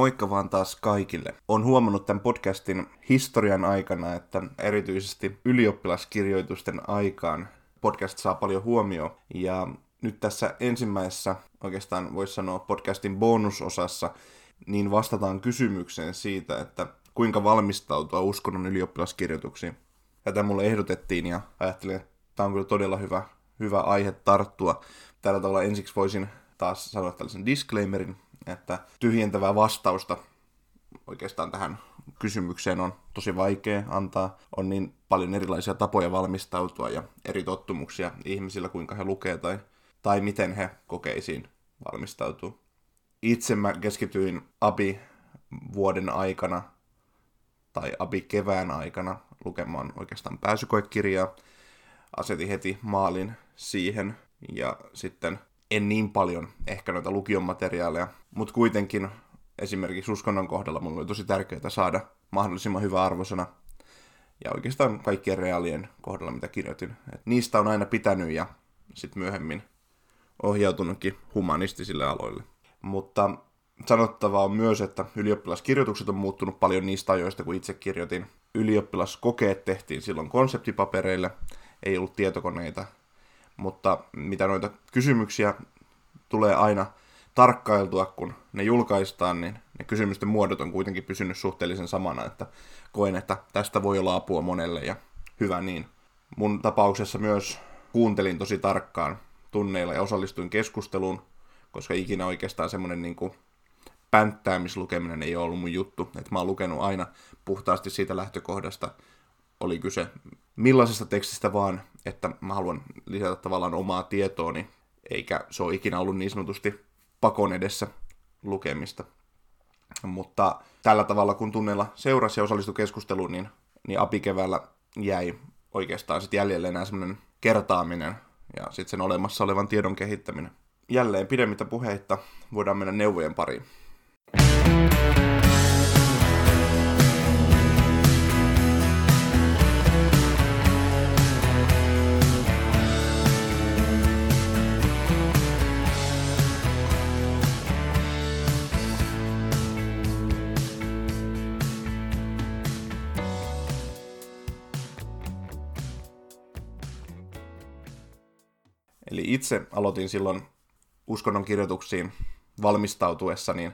Moikka vaan taas kaikille. On huomannut tämän podcastin historian aikana, että erityisesti ylioppilaskirjoitusten aikaan podcast saa paljon huomioon. Ja nyt tässä ensimmäisessä, oikeastaan voisi sanoa podcastin bonusosassa, niin vastataan kysymykseen siitä, että kuinka valmistautua uskonnon ylioppilaskirjoituksiin. Tätä mulle ehdotettiin ja ajattelin, että tämä on kyllä todella hyvä, hyvä aihe tarttua. Tällä tavalla ensiksi voisin taas sanoa tällaisen disclaimerin, että tyhjentävää vastausta oikeastaan tähän kysymykseen on tosi vaikea antaa. On niin paljon erilaisia tapoja valmistautua ja eri tottumuksia ihmisillä, kuinka he lukee tai, tai miten he kokeisiin valmistautuu. Itse mä keskityin ABI-vuoden aikana tai ABI-kevään aikana lukemaan oikeastaan pääsykoekirjaa. Asetin heti maalin siihen ja sitten en niin paljon ehkä noita lukion materiaaleja, mutta kuitenkin esimerkiksi uskonnon kohdalla mulle oli tosi tärkeää saada mahdollisimman hyvä arvosana. Ja oikeastaan kaikkien reaalien kohdalla, mitä kirjoitin. Et niistä on aina pitänyt ja sitten myöhemmin ohjautunutkin humanistisille aloille. Mutta sanottavaa on myös, että ylioppilaskirjoitukset on muuttunut paljon niistä ajoista, kun itse kirjoitin. Ylioppilaskokeet tehtiin silloin konseptipapereille, ei ollut tietokoneita, mutta mitä noita kysymyksiä tulee aina tarkkailtua, kun ne julkaistaan, niin ne kysymysten muodot on kuitenkin pysynyt suhteellisen samana, että koen, että tästä voi olla apua monelle ja hyvä niin. Mun tapauksessa myös kuuntelin tosi tarkkaan tunneilla ja osallistuin keskusteluun, koska ikinä oikeastaan semmoinen niin kuin pänttäämislukeminen ei ole ollut mun juttu. Että mä oon lukenut aina puhtaasti siitä lähtökohdasta, oli kyse millaisesta tekstistä vaan, että mä haluan lisätä tavallaan omaa tietooni, eikä se ole ikinä ollut niin sanotusti pakon edessä lukemista. Mutta tällä tavalla, kun tunneilla seurasi ja osallistui keskusteluun, niin, niin apikeväällä jäi oikeastaan sitten jäljelle enää semmoinen kertaaminen ja sitten sen olemassa olevan tiedon kehittäminen. Jälleen pidemmittä puheitta voidaan mennä neuvojen pariin. Itse aloitin silloin uskonnon kirjoituksiin valmistautuessa, niin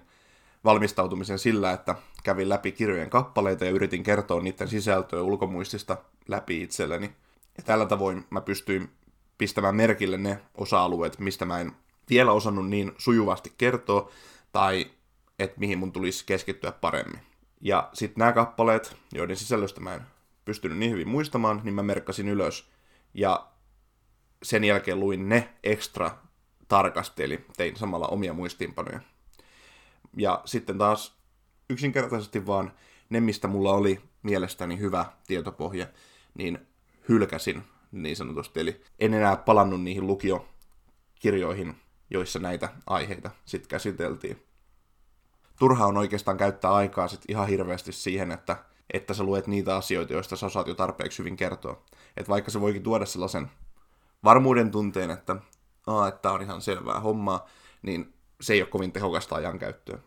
valmistautumisen sillä, että kävin läpi kirjojen kappaleita ja yritin kertoa niiden sisältöä ulkomuistista läpi itselleni. Ja tällä tavoin mä pystyin pistämään merkille ne osa-alueet, mistä mä en vielä osannut niin sujuvasti kertoa, tai että mihin mun tulisi keskittyä paremmin. Ja sitten nämä kappaleet, joiden sisällöstä mä en pystynyt niin hyvin muistamaan, niin mä merkkasin ylös. Ja sen jälkeen luin ne ekstra tarkasti, eli tein samalla omia muistiinpanoja. Ja sitten taas yksinkertaisesti vaan ne, mistä mulla oli mielestäni hyvä tietopohja, niin hylkäsin niin sanotusti. Eli en enää palannut niihin lukiokirjoihin, joissa näitä aiheita sitten käsiteltiin. Turha on oikeastaan käyttää aikaa sit ihan hirveästi siihen, että, että sä luet niitä asioita, joista sä osaat jo tarpeeksi hyvin kertoa. Et vaikka se voikin tuoda sellaisen varmuuden tunteen, että Aa, että on ihan selvää hommaa, niin se ei ole kovin tehokasta ajankäyttöä.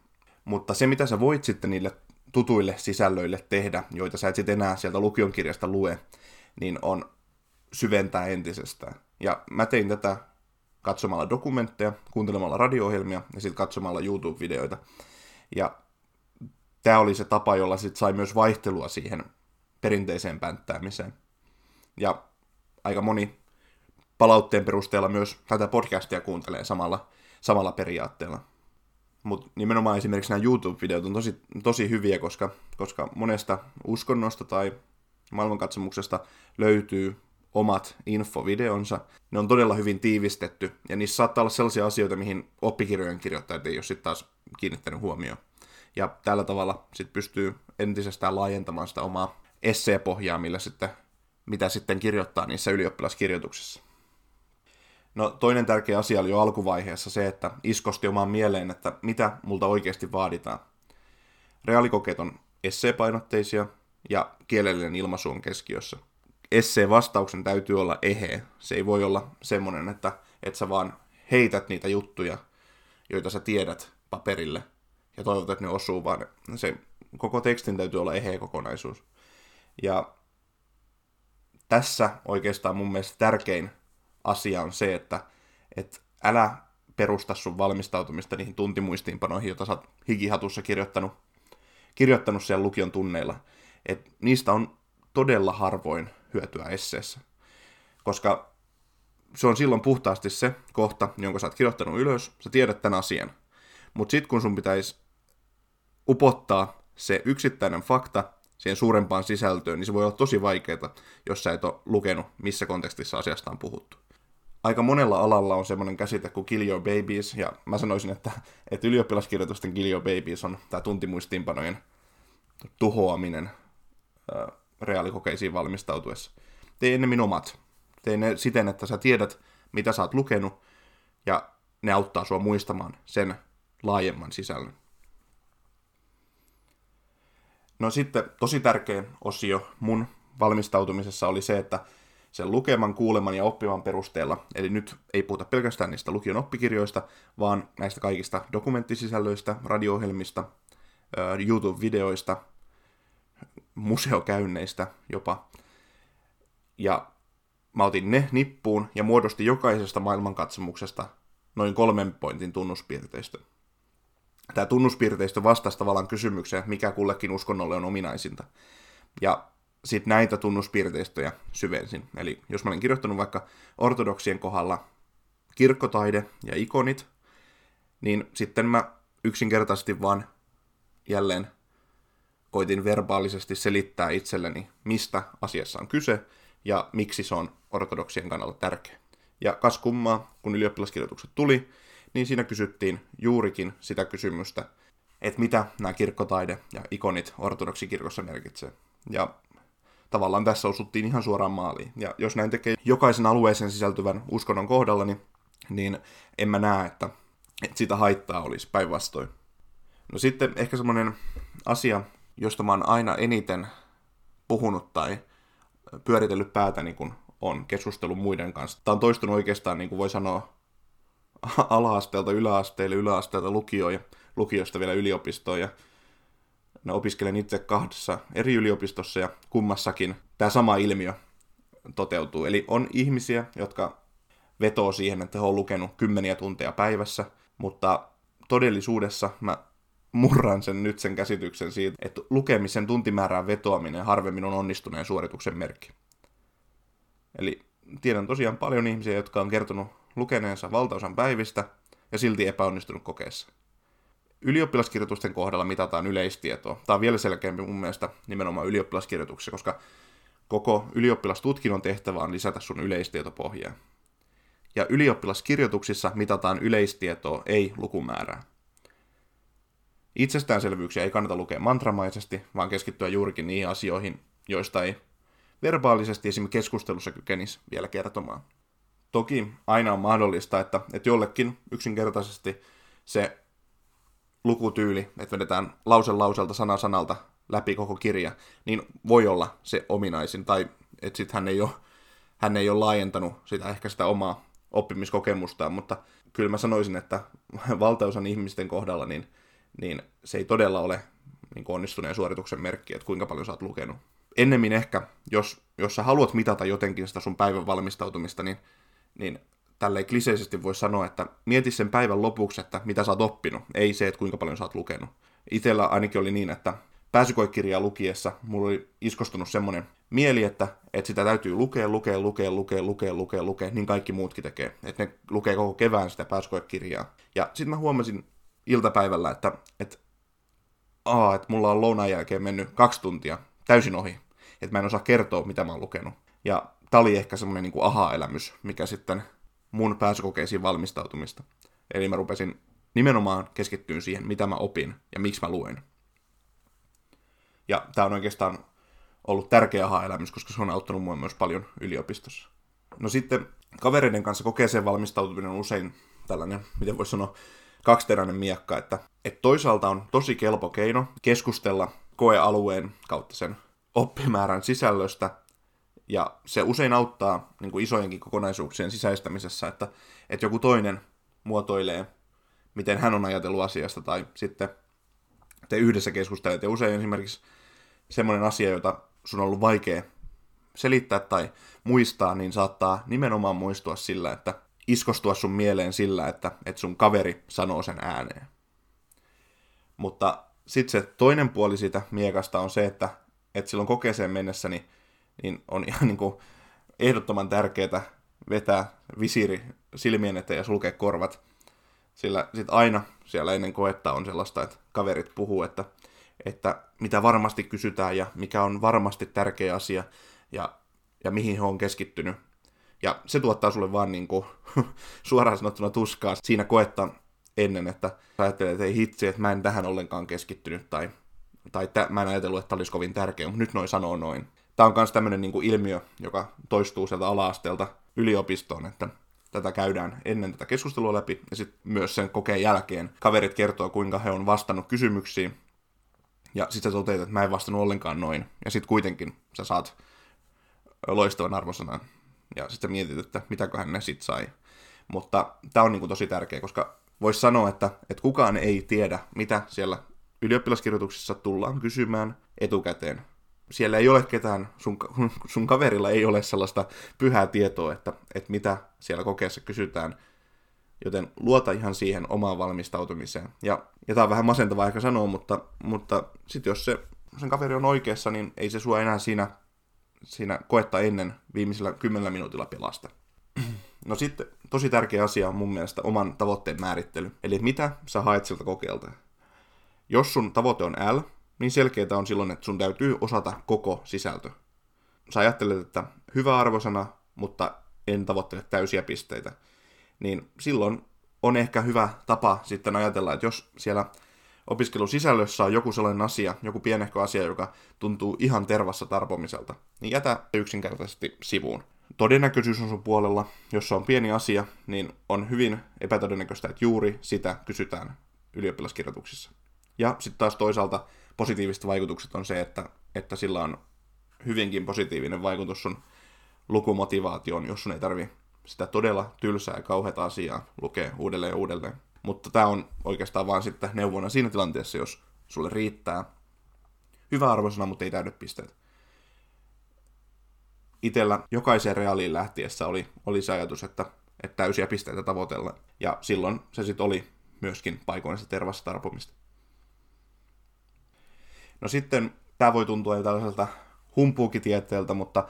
Mutta se, mitä sä voit sitten niille tutuille sisällöille tehdä, joita sä et sitten enää sieltä lukion kirjasta lue, niin on syventää entisestään. Ja mä tein tätä katsomalla dokumentteja, kuuntelemalla radio-ohjelmia ja sitten katsomalla YouTube-videoita. Ja tämä oli se tapa, jolla sit sai myös vaihtelua siihen perinteiseen pänttäämiseen. Ja aika moni palautteen perusteella myös tätä podcastia kuuntelee samalla, samalla periaatteella. Mutta nimenomaan esimerkiksi nämä YouTube-videot on tosi, tosi hyviä, koska, koska monesta uskonnosta tai maailmankatsomuksesta löytyy omat infovideonsa. Ne on todella hyvin tiivistetty, ja niissä saattaa olla sellaisia asioita, mihin oppikirjojen kirjoittajat ei ole sitten taas kiinnittänyt huomioon. Ja tällä tavalla sitten pystyy entisestään laajentamaan sitä omaa esseepohjaa, millä sitten, mitä sitten kirjoittaa niissä ylioppilaskirjoituksissa. No toinen tärkeä asia oli jo alkuvaiheessa se, että iskosti omaan mieleen, että mitä multa oikeasti vaaditaan. Reaalikokeet on esseepainotteisia ja kielellinen ilmaisu on keskiössä. Esseen vastauksen täytyy olla eheä. Se ei voi olla semmoinen, että, että sä vaan heität niitä juttuja, joita sä tiedät paperille, ja toivot, että ne osuu, vaan se koko tekstin täytyy olla eheä kokonaisuus. Ja tässä oikeastaan mun mielestä tärkein asia on se, että et älä perusta sun valmistautumista niihin tuntimuistiinpanoihin, joita sä oot hikihatussa kirjoittanut, kirjoittanut siellä lukion tunneilla. Et niistä on todella harvoin hyötyä esseessä. Koska se on silloin puhtaasti se kohta, jonka sä oot kirjoittanut ylös, sä tiedät tämän asian. Mutta sitten kun sun pitäisi upottaa se yksittäinen fakta siihen suurempaan sisältöön, niin se voi olla tosi vaikeaa, jos sä et ole lukenut, missä kontekstissa asiasta on puhuttu. Aika monella alalla on semmoinen käsite kuin kill your babies, ja mä sanoisin, että, että ylioppilaskirjoitusten kill your babies on tämä tuntimuistiinpanojen tuhoaminen ää, reaalikokeisiin valmistautuessa. Tee ennemmin omat. Tee ne siten, että sä tiedät, mitä sä oot lukenut, ja ne auttaa sua muistamaan sen laajemman sisällön. No sitten tosi tärkeä osio mun valmistautumisessa oli se, että sen lukeman, kuuleman ja oppiman perusteella, eli nyt ei puhuta pelkästään niistä lukion oppikirjoista, vaan näistä kaikista dokumenttisisällöistä, radio-ohjelmista, YouTube-videoista, museokäynneistä jopa. Ja mä otin ne nippuun ja muodostin jokaisesta maailmankatsomuksesta noin kolmen pointin tunnuspiirteistö. Tämä tunnuspiirteistö vastasi tavallaan kysymykseen, mikä kullekin uskonnolle on ominaisinta. Ja sitten näitä tunnuspiirteistöjä syvensin. Eli jos mä olen kirjoittanut vaikka ortodoksien kohdalla kirkkotaide ja ikonit, niin sitten mä yksinkertaisesti vaan jälleen koitin verbaalisesti selittää itselleni, mistä asiassa on kyse ja miksi se on ortodoksien kannalta tärkeä. Ja kas kummaa, kun ylioppilaskirjoitukset tuli, niin siinä kysyttiin juurikin sitä kysymystä, että mitä nämä kirkkotaide ja ikonit ortodoksikirkossa merkitsee. Ja tavallaan tässä osuttiin ihan suoraan maaliin. Ja jos näin tekee jokaisen alueeseen sisältyvän uskonnon kohdalla, niin, niin en mä näe, että, että sitä haittaa olisi päinvastoin. No sitten ehkä semmoinen asia, josta mä oon aina eniten puhunut tai pyöritellyt päätäni, kun on keskustellut muiden kanssa. Tämä on toistunut oikeastaan, niin kuin voi sanoa, ala-asteelta yläasteelle, yläasteelta lukioon ja lukiosta vielä yliopistoon. Ja no, opiskelen itse kahdessa eri yliopistossa ja kummassakin tämä sama ilmiö toteutuu. Eli on ihmisiä, jotka vetoo siihen, että he on lukenut kymmeniä tunteja päivässä, mutta todellisuudessa mä murran sen nyt sen käsityksen siitä, että lukemisen tuntimäärään vetoaminen harvemmin on onnistuneen suorituksen merkki. Eli tiedän tosiaan paljon ihmisiä, jotka on kertonut lukeneensa valtaosan päivistä ja silti epäonnistunut kokeessa. Ylioppilaskirjoitusten kohdalla mitataan yleistietoa. Tämä on vielä selkeämpi mun mielestä nimenomaan ylioppilaskirjoituksessa, koska koko ylioppilastutkinnon tehtävä on lisätä sun yleistietopohjaa. Ja ylioppilaskirjoituksissa mitataan yleistietoa, ei lukumäärää. Itsestäänselvyyksiä ei kannata lukea mantramaisesti, vaan keskittyä juurikin niihin asioihin, joista ei verbaalisesti esimerkiksi keskustelussa kykenisi vielä kertomaan. Toki aina on mahdollista, että, että jollekin yksinkertaisesti se lukutyyli, että vedetään lause lauselta sana sanalta läpi koko kirja, niin voi olla se ominaisin, tai että sitten hän ei hän ei ole laajentanut sitä ehkä sitä omaa oppimiskokemustaan, mutta kyllä mä sanoisin, että valtaosan ihmisten kohdalla niin, niin se ei todella ole niin onnistuneen suorituksen merkki, että kuinka paljon sä oot lukenut. Ennemmin ehkä, jos, jos sä haluat mitata jotenkin sitä sun päivän valmistautumista, niin niin tälleen kliseisesti voi sanoa, että mieti sen päivän lopuksi, että mitä sä oot oppinut, ei se, että kuinka paljon sä oot lukenut. Itellä ainakin oli niin, että pääsykoekirjaa lukiessa mulla oli iskostunut semmoinen mieli, että, että sitä täytyy lukea, lukea, lukea, lukea, lukea, lukea, lukea, niin kaikki muutkin tekee. Että ne lukee koko kevään sitä pääsykoekirjaa. Ja sitten mä huomasin iltapäivällä, että, että, aa, että mulla on lounaan jälkeen mennyt kaksi tuntia täysin ohi. Että mä en osaa kertoa, mitä mä oon lukenut. Ja tämä oli ehkä semmoinen niin aha-elämys, mikä sitten mun pääsykokeisiin valmistautumista. Eli mä rupesin nimenomaan keskittyyn siihen, mitä mä opin ja miksi mä luen. Ja tämä on oikeastaan ollut tärkeä aha-elämys, koska se on auttanut mua myös paljon yliopistossa. No sitten kavereiden kanssa kokeeseen valmistautuminen on usein tällainen, miten voisi sanoa, kaksiteräinen miekka, että, että toisaalta on tosi kelpo keino keskustella koealueen kautta sen oppimäärän sisällöstä ja se usein auttaa niin kuin isojenkin kokonaisuuksien sisäistämisessä, että, että joku toinen muotoilee, miten hän on ajatellut asiasta, tai sitten te yhdessä keskustelette. Usein esimerkiksi semmoinen asia, jota sun on ollut vaikea selittää tai muistaa, niin saattaa nimenomaan muistua sillä, että iskostua sun mieleen sillä, että, että sun kaveri sanoo sen ääneen. Mutta sitten se toinen puoli siitä miekasta on se, että, että silloin kokeeseen mennessä niin, niin on ihan niin kuin ehdottoman tärkeää vetää visiiri silmien eteen ja sulkea korvat. Sillä sitten aina siellä ennen koetta on sellaista, että kaverit puhuu, että, että mitä varmasti kysytään ja mikä on varmasti tärkeä asia ja, ja mihin he on keskittynyt. Ja se tuottaa sulle vaan niin kuin, suoraan sanottuna tuskaa siinä koetta ennen, että sä ajattelet, että ei hitsi, että mä en tähän ollenkaan keskittynyt tai, tai t- mä en ajatellut, että tämä olisi kovin tärkeä, mutta nyt noin sanoo noin. Tämä on myös tämmöinen niin ilmiö, joka toistuu sieltä ala-asteelta yliopistoon, että tätä käydään ennen tätä keskustelua läpi ja sitten myös sen kokeen jälkeen kaverit kertoo, kuinka he on vastannut kysymyksiin ja sitten sä toteat, että mä en vastannut ollenkaan noin ja sitten kuitenkin sä saat loistavan arvosanan ja sitten mietit, että mitäköhän ne sitten sai. Mutta tämä on niin tosi tärkeä, koska voisi sanoa, että, että kukaan ei tiedä, mitä siellä ylioppilaskirjoituksissa tullaan kysymään etukäteen. Siellä ei ole ketään, sun, sun kaverilla ei ole sellaista pyhää tietoa, että, että mitä siellä kokeessa kysytään, joten luota ihan siihen omaan valmistautumiseen. Ja, ja tämä on vähän masentavaa ehkä sanoa, mutta, mutta sitten jos se, sen kaveri on oikeassa, niin ei se sua enää siinä, siinä koetta ennen viimeisellä kymmenellä minuutilla pelasta. No sitten tosi tärkeä asia on mun mielestä oman tavoitteen määrittely. Eli mitä sä haet siltä kokeelta. Jos sun tavoite on L, niin selkeää on silloin, että sun täytyy osata koko sisältö. Sä ajattelet, että hyvä arvosana, mutta en tavoittele täysiä pisteitä. Niin silloin on ehkä hyvä tapa sitten ajatella, että jos siellä opiskelusisällössä on joku sellainen asia, joku pienehkö asia, joka tuntuu ihan tervassa tarpomiselta, niin jätä yksinkertaisesti sivuun todennäköisyys on sun puolella. Jos se on pieni asia, niin on hyvin epätodennäköistä, että juuri sitä kysytään ylioppilaskirjoituksissa. Ja sitten taas toisaalta positiiviset vaikutukset on se, että, että sillä on hyvinkin positiivinen vaikutus sun lukumotivaatioon, jos sun ei tarvi sitä todella tylsää ja kauheata asiaa lukea uudelleen ja uudelleen. Mutta tämä on oikeastaan vaan sitten neuvona siinä tilanteessa, jos sulle riittää hyvä arvosana, mutta ei täydy pisteet itsellä jokaisen reaaliin lähtiessä oli, oli se ajatus, että, että täysiä pisteitä tavoitella. Ja silloin se sitten oli myöskin paikoin sitä tervassa tarpumista. No sitten tämä voi tuntua jo tällaiselta humpuukitieteeltä, mutta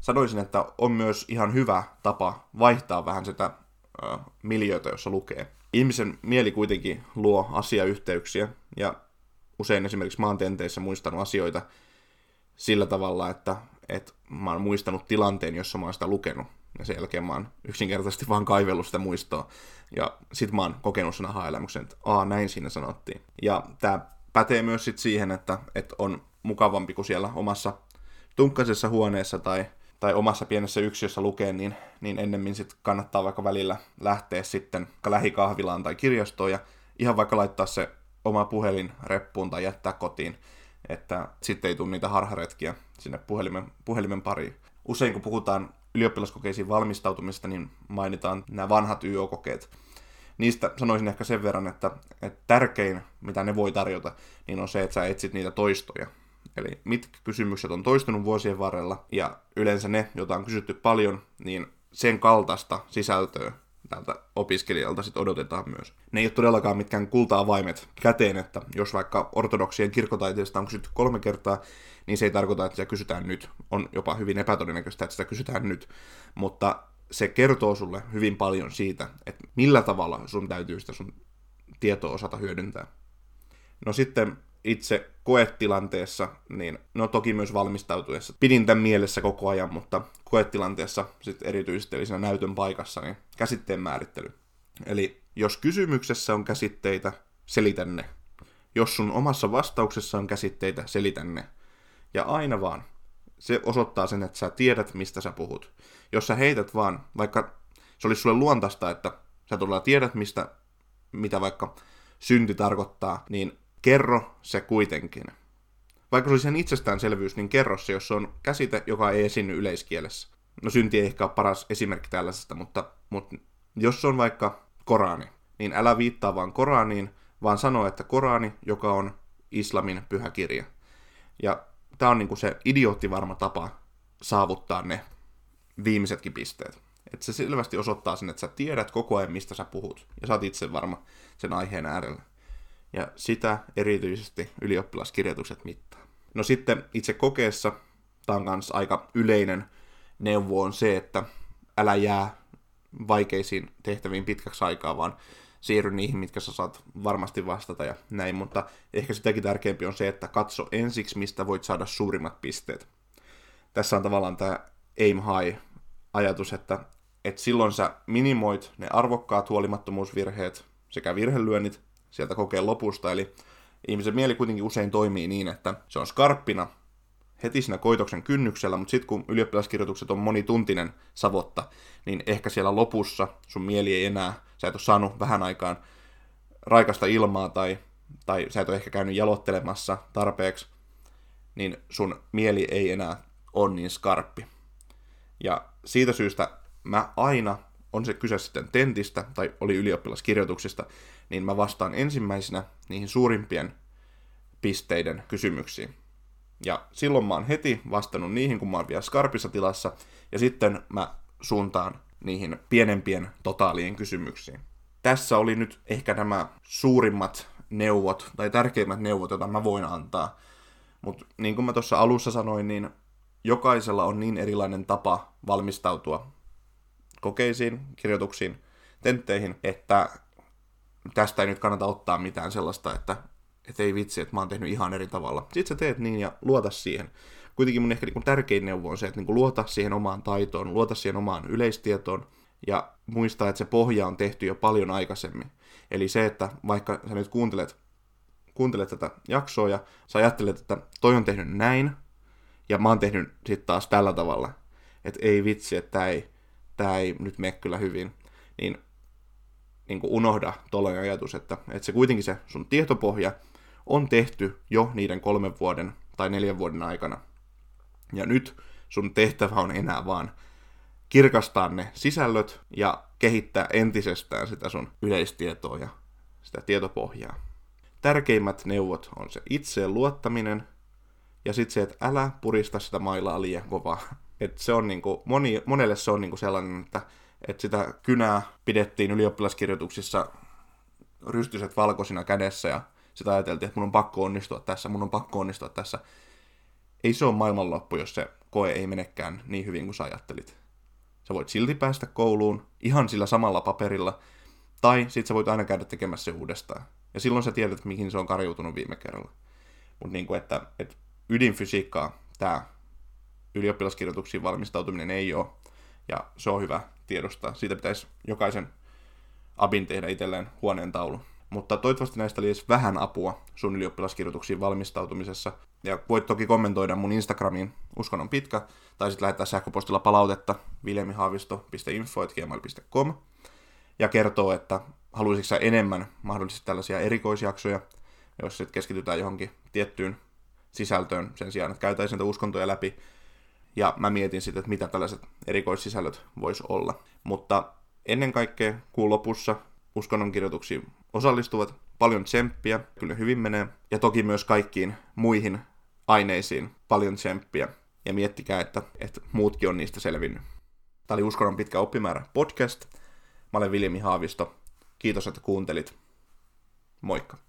sanoisin, että on myös ihan hyvä tapa vaihtaa vähän sitä äh, jossa lukee. Ihmisen mieli kuitenkin luo asiayhteyksiä, ja usein esimerkiksi maantenteissä muistanut asioita sillä tavalla, että että mä oon muistanut tilanteen, jossa mä oon sitä lukenut. Ja sen jälkeen mä oon yksinkertaisesti vaan kaivellut sitä muistoa. Ja sit mä oon kokenut sen aha-elämyksen, että aa, näin siinä sanottiin. Ja tää pätee myös sit siihen, että, että on mukavampi kuin siellä omassa tunkkaisessa huoneessa tai, tai omassa pienessä yksiössä lukee, niin, niin ennemmin sit kannattaa vaikka välillä lähteä sitten lähikahvilaan tai kirjastoon ja ihan vaikka laittaa se oma puhelin reppuun tai jättää kotiin että sitten ei tule niitä harharetkiä sinne puhelimen, puhelimen pariin. Usein kun puhutaan ylioppilaskokeisiin valmistautumista, niin mainitaan nämä vanhat YO-kokeet. Niistä sanoisin ehkä sen verran, että, että tärkein, mitä ne voi tarjota, niin on se, että sä etsit niitä toistoja. Eli mitkä kysymykset on toistunut vuosien varrella, ja yleensä ne, joita on kysytty paljon, niin sen kaltaista sisältöä tältä opiskelijalta sit odotetaan myös. Ne ei ole todellakaan mitkään kulta-avaimet käteen, että jos vaikka ortodoksien kirkkotaiteesta on kysytty kolme kertaa, niin se ei tarkoita, että sitä kysytään nyt. On jopa hyvin epätodennäköistä, että sitä kysytään nyt. Mutta se kertoo sulle hyvin paljon siitä, että millä tavalla sun täytyy sitä sun tietoa osata hyödyntää. No sitten itse koetilanteessa, niin no toki myös valmistautuessa. Pidin tämän mielessä koko ajan, mutta koetilanteessa sitten erityisesti eli siinä näytön paikassa, niin käsitteen määrittely. Eli jos kysymyksessä on käsitteitä, selitä ne. Jos sun omassa vastauksessa on käsitteitä, selitä ne. Ja aina vaan. Se osoittaa sen, että sä tiedät, mistä sä puhut. Jos sä heität vaan, vaikka se olisi sulle luontaista, että sä todella tiedät, mistä, mitä vaikka synti tarkoittaa, niin kerro se kuitenkin. Vaikka se olisi ihan itsestäänselvyys, niin kerro se, jos se on käsite, joka ei esiinny yleiskielessä. No synti ei ehkä ole paras esimerkki tällaisesta, mutta, mutta jos on vaikka Korani, niin älä viittaa vaan Koraniin, vaan sano, että Korani, joka on islamin pyhä kirja. Ja tämä on niinku se idioottivarma tapa saavuttaa ne viimeisetkin pisteet. Että se selvästi osoittaa sen, että sä tiedät koko ajan, mistä sä puhut. Ja sä oot itse varma sen aiheen äärellä. Ja sitä erityisesti ylioppilaskirjoitukset mittaa. No sitten itse kokeessa, tämä on myös aika yleinen neuvo on se, että älä jää vaikeisiin tehtäviin pitkäksi aikaa, vaan siirry niihin, mitkä sä saat varmasti vastata ja näin, mutta ehkä sitäkin tärkeämpi on se, että katso ensiksi, mistä voit saada suurimmat pisteet. Tässä on tavallaan tämä aim high ajatus, että, että silloin sä minimoit ne arvokkaat huolimattomuusvirheet sekä virhelyönnit sieltä kokeen lopusta, eli ihmisen mieli kuitenkin usein toimii niin, että se on skarppina heti siinä koitoksen kynnyksellä, mutta sitten kun ylioppilaskirjoitukset on monituntinen savotta, niin ehkä siellä lopussa sun mieli ei enää, sä et ole saanut vähän aikaan raikasta ilmaa tai, tai sä et ole ehkä käynyt jalottelemassa tarpeeksi, niin sun mieli ei enää ole niin skarppi. Ja siitä syystä mä aina, on se kyse sitten tentistä tai oli ylioppilaskirjoituksista, niin mä vastaan ensimmäisenä niihin suurimpien pisteiden kysymyksiin. Ja silloin mä oon heti vastannut niihin, kun mä oon vielä skarpissa tilassa, ja sitten mä suuntaan niihin pienempien totaalien kysymyksiin. Tässä oli nyt ehkä nämä suurimmat neuvot, tai tärkeimmät neuvot, joita mä voin antaa. Mutta niin kuin mä tuossa alussa sanoin, niin jokaisella on niin erilainen tapa valmistautua kokeisiin, kirjoituksiin, tentteihin, että tästä ei nyt kannata ottaa mitään sellaista, että että ei vitsi, että mä oon tehnyt ihan eri tavalla. Sitten sä teet niin ja luota siihen. Kuitenkin mun ehkä niin tärkein neuvo on se, että niin luota siihen omaan taitoon, luota siihen omaan yleistietoon ja muistaa, että se pohja on tehty jo paljon aikaisemmin. Eli se, että vaikka sä nyt kuuntelet, kuuntelet tätä jaksoa ja sä ajattelet, että toi on tehnyt näin ja mä oon tehnyt sitten taas tällä tavalla, että ei vitsi, että tää ei, tää ei nyt mene kyllä hyvin, niin niin unohda tuollainen ajatus, että, että se kuitenkin se sun tietopohja on tehty jo niiden kolmen vuoden tai neljän vuoden aikana. Ja nyt sun tehtävä on enää vaan kirkastaa ne sisällöt ja kehittää entisestään sitä sun yleistietoa ja sitä tietopohjaa. Tärkeimmät neuvot on se itseen luottaminen ja sitten se, että älä purista sitä mailaa liian kovaa. Et se on niinku, moni, monelle se on niinku sellainen, että, että sitä kynää pidettiin ylioppilaskirjoituksissa rystyset valkoisina kädessä ja sitä ajateltiin, että mun on pakko onnistua tässä, mun on pakko onnistua tässä. Ei se ole maailmanloppu, jos se koe ei menekään niin hyvin kuin sä ajattelit. Sä voit silti päästä kouluun ihan sillä samalla paperilla, tai sit sä voit aina käydä tekemässä se uudestaan. Ja silloin sä tiedät, mihin se on karjuutunut viime kerralla. Mutta niin kuin, että, että ydinfysiikkaa tämä ylioppilaskirjoituksiin valmistautuminen ei ole, ja se on hyvä tiedostaa. Siitä pitäisi jokaisen abin tehdä itselleen huoneen taulu. Mutta toivottavasti näistä oli edes vähän apua sun ylioppilaskirjoituksiin valmistautumisessa. Ja voit toki kommentoida mun Instagramiin, uskon on pitkä, tai sitten lähettää sähköpostilla palautetta viljamihaavisto.info.gmail.com ja kertoo, että haluaisitko enemmän mahdollisesti tällaisia erikoisjaksoja, jos sitten keskitytään johonkin tiettyyn sisältöön sen sijaan, että käytäisiin uskontoja läpi. Ja mä mietin sitten, että mitä tällaiset erikoissisällöt vois olla. Mutta ennen kaikkea kuun lopussa uskonnon kirjoituksiin osallistuvat. Paljon tsemppiä, kyllä hyvin menee. Ja toki myös kaikkiin muihin aineisiin paljon tsemppiä. Ja miettikää, että, että muutkin on niistä selvinnyt. Tämä oli Uskonnon pitkä oppimäärä podcast. Mä olen Viljami Haavisto. Kiitos, että kuuntelit. Moikka.